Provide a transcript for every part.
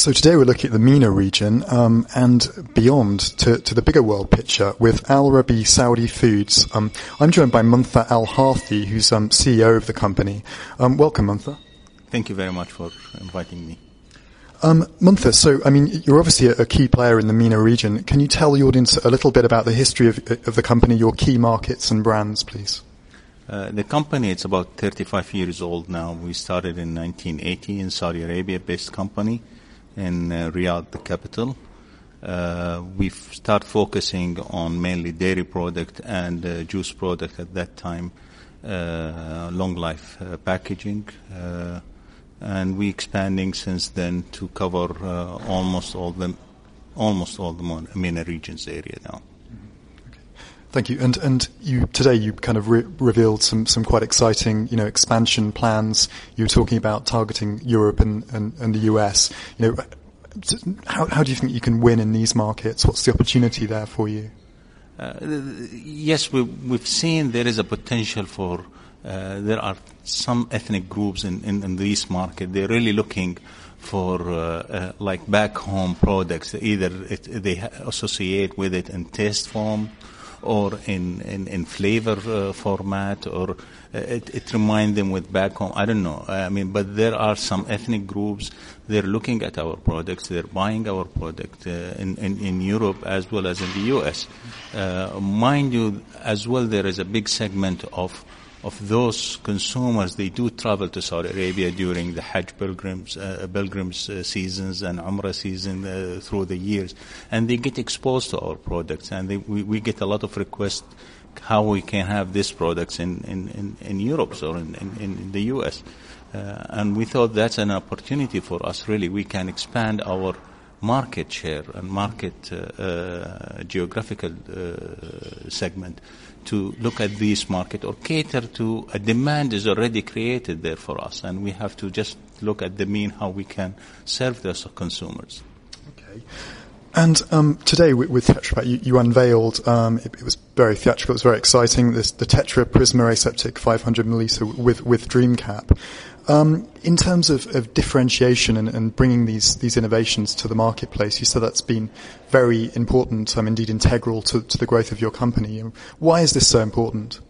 So today we're looking at the MENA region um, and beyond to, to, the bigger world picture with Al Rabie Saudi Foods. Um, I'm joined by Muntha Al Harthi, who's um, CEO of the company. Um, welcome, Muntha. Thank you very much for inviting me. Um, Muntha, so I mean, you're obviously a, a, key player in the MENA region. Can you tell the audience a little bit about the history of, of the company, your key markets and brands, please? Uh, the company it's about 35 years old now. We started in 1980 in Saudi Arabia-based company in uh, Riyadh, the capital. Uh, we start focusing on mainly dairy product and uh, juice product at that time, uh, long life uh, packaging and we expanding since then to cover almost all the almost all the MENA regions area now. Thank you. And and you today you kind of re- revealed some some quite exciting you know expansion plans. You were talking about targeting Europe and, and, and the US. You know, how how do you think you can win in these markets? What's the opportunity there for you? Uh, yes, we, we've seen there is a potential for uh, there are some ethnic groups in, in, in this market. They're really looking for uh, uh, like back home products. Either it, they associate with it in taste form, or in in, in flavor uh, format, or uh, it, it reminds them with back home. I don't know. I mean, but there are some ethnic groups. They're looking at our products. They're buying our product uh, in, in in Europe as well as in the U.S. mind you, as well, there is a big segment of of those consumers, they do travel to Saudi Arabia during the Hajj pilgrims, uh, pilgrims uh, seasons and Umrah season uh, through the years, and they get exposed to our products, and they, we, we, get a lot of requests how we can have these products in, in, in, in Europe or in, in, in the U.S. Uh, and we thought that's an opportunity for us. Really, we can expand our market share and market uh, uh, geographical segment to look at this market or cater to a demand is already created there for us, and we have to just look at the mean how we can serve those consumers. Okay. And um, today with, with Tetra Pak, you, you unveiled, um, it, it, was very theatrical, it was very exciting, this, the Tetra Prisma Aseptic 500 milliliter with, with Dream Cap. Um, in terms of, of differentiation and, and, bringing these, these innovations to the marketplace, you said that's been very important, um, indeed integral to, to, the growth of your company. Why is this so important?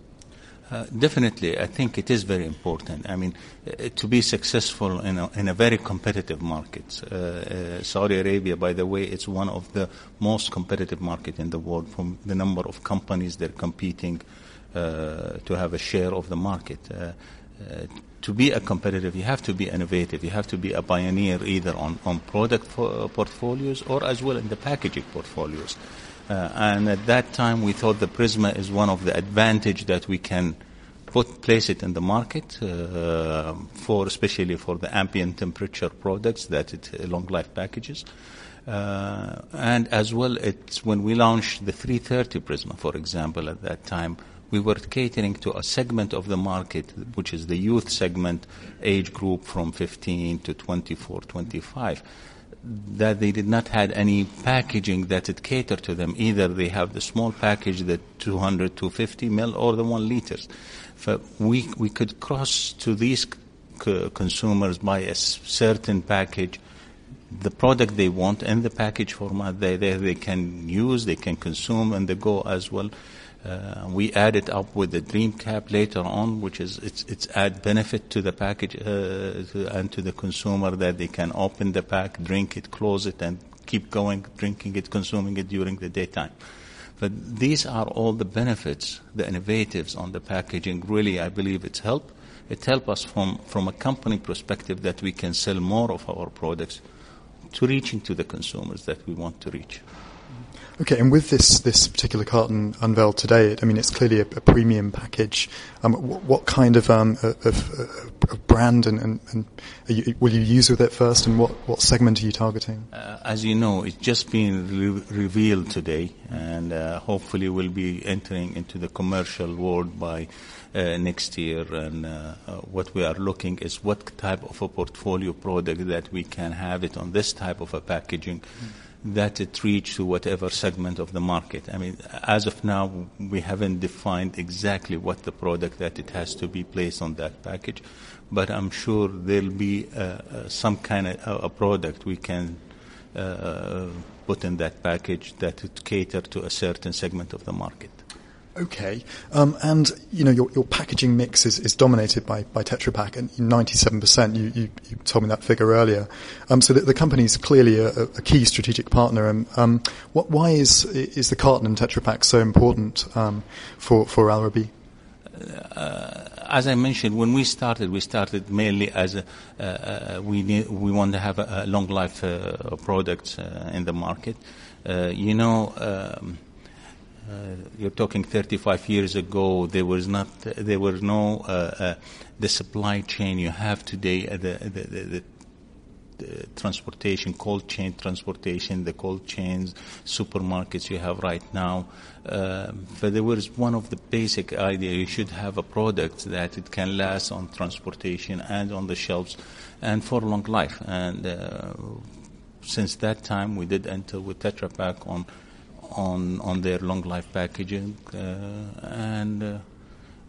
Uh, definitely, I think it is very important. I mean, uh, to be successful in a, in a very competitive market. Uh, uh Saudi Arabia, by the way, it's one of the most competitive market in the world from the number of companies they're competing uh, to have a share of the market. To be a competitive, you have to be innovative. You have to be a pioneer either on, on product portfolios or as well in the packaging portfolios. Uh, and at that time, we thought the Prisma is one of the advantage that we can put place it in the market uh, for especially for the ambient temperature products that it uh, long life packages. Uh, and as well, it's when we launched the 330 Prisma, for example, at that time, we were catering to a segment of the market, which is the youth segment, age group from 15 to 24, 25 that they did not had any packaging that it catered to them. Either they have the small package, the 200, 250 mil, or the one liters. So we, we could cross to these c- consumers by a certain package, the product they want and the package format they, they, they can use, they can consume, and they go as well. Uh, we add it up with the dream cap later on, which is it's it's add benefit to the package uh, to, and to the consumer that they can open the pack, drink it, close it, and keep going, drinking it, consuming it during the daytime. But these are all the benefits, the innovatives on the packaging. Really, I believe it's help. It help us from from a company perspective that we can sell more of our products to reaching to the consumers that we want to reach. Okay, and with this this particular carton unveiled today, I mean, it's clearly a, a premium package. Um, what, what, kind of, um, of, of brand and, and, and you, will you use with it first, and what, what segment are you targeting? Uh, as you know, it's just been re- revealed today, and uh, hopefully we'll be entering into the commercial world by uh, next year. And uh, uh, what we are looking is what type of a portfolio product that we can have it on this type of a packaging. Mm that it reach to whatever segment of the market. I mean, as of now, we haven't defined exactly what the product that it has to be placed on that package, but I'm sure there'll be uh, uh, some kind of a product we can uh, put in that package that would cater to a certain segment of the market. Okay. Um, and, you know, your, your packaging mix is, is dominated by, by Tetra Pak, and 97%, you, you, you told me that figure earlier. Um, so the, the company is clearly a, a, key strategic partner. And um, what, why is, is the carton and Tetra Pak so important um, for, for Al Rabie? Uh, as I mentioned, when we started, we started mainly as a, uh, uh, we we want to have a, a long life uh, product uh, in the market. Uh, you know, um, you're talking 35 years ago. There was not, there were no the supply chain you have today. the, the, the transportation, cold chain transportation, the cold chains, supermarkets you have right now. Uh, but there was one of the basic idea you should have a product that it can last on transportation and on the shelves and for a long life. And uh, since that time, we did enter with Tetra Pak on on on their long life packaging uh, and uh,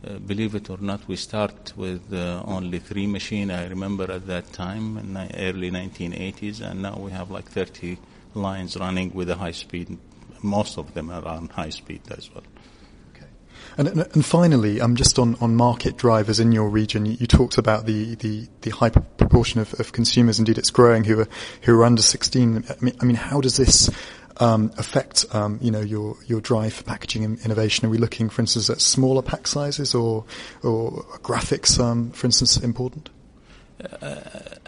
uh, believe it or not, we start with only three machines. I remember at that time, in the early 1980s, and now we have like 30 lines running with a high speed. Most of them are on high speed as well. Okay. And, and finally, um, just on, on market drivers in your region, you, you talked about the, the, the high proportion of, of consumers, indeed it's growing, who are, who are under 16. I mean, I mean how does this um, affect um, you know your your drive for packaging innovation? Are we looking, for instance, at smaller pack sizes or or graphics, um, for instance, important? Uh,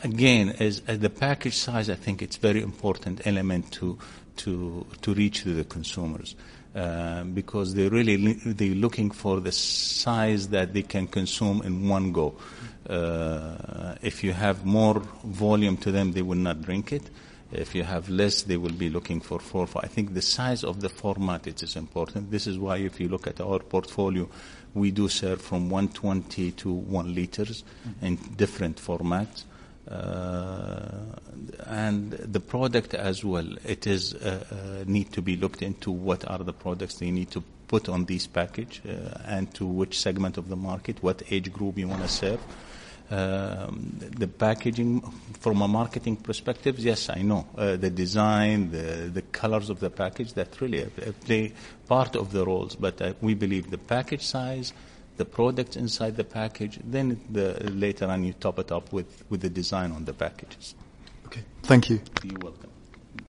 again, as, as, the package size, I think it's very important element to to to reach to the consumers. Uh, because they really they're looking for the size that they can consume in one go. Uh, if you have more volume to them, they will not drink it. If you have less, they will be looking for four. I think the size of the format it is important. This is why if you look at our portfolio, we do serve from 120 to 1 liters mm-hmm. in different formats. Uh, and the product as well, it is uh, uh, need to be looked into what are the products they need to put on this package uh, and to which segment of the market, what age group you want to serve. Um, the packaging from a marketing perspective, yes, I know uh, the design, the the colors of the package that really play part of the roles. But uh, we believe the package size, the products inside the package, then the, later on you top it up with with the design on the packages. Okay, thank you. You're welcome.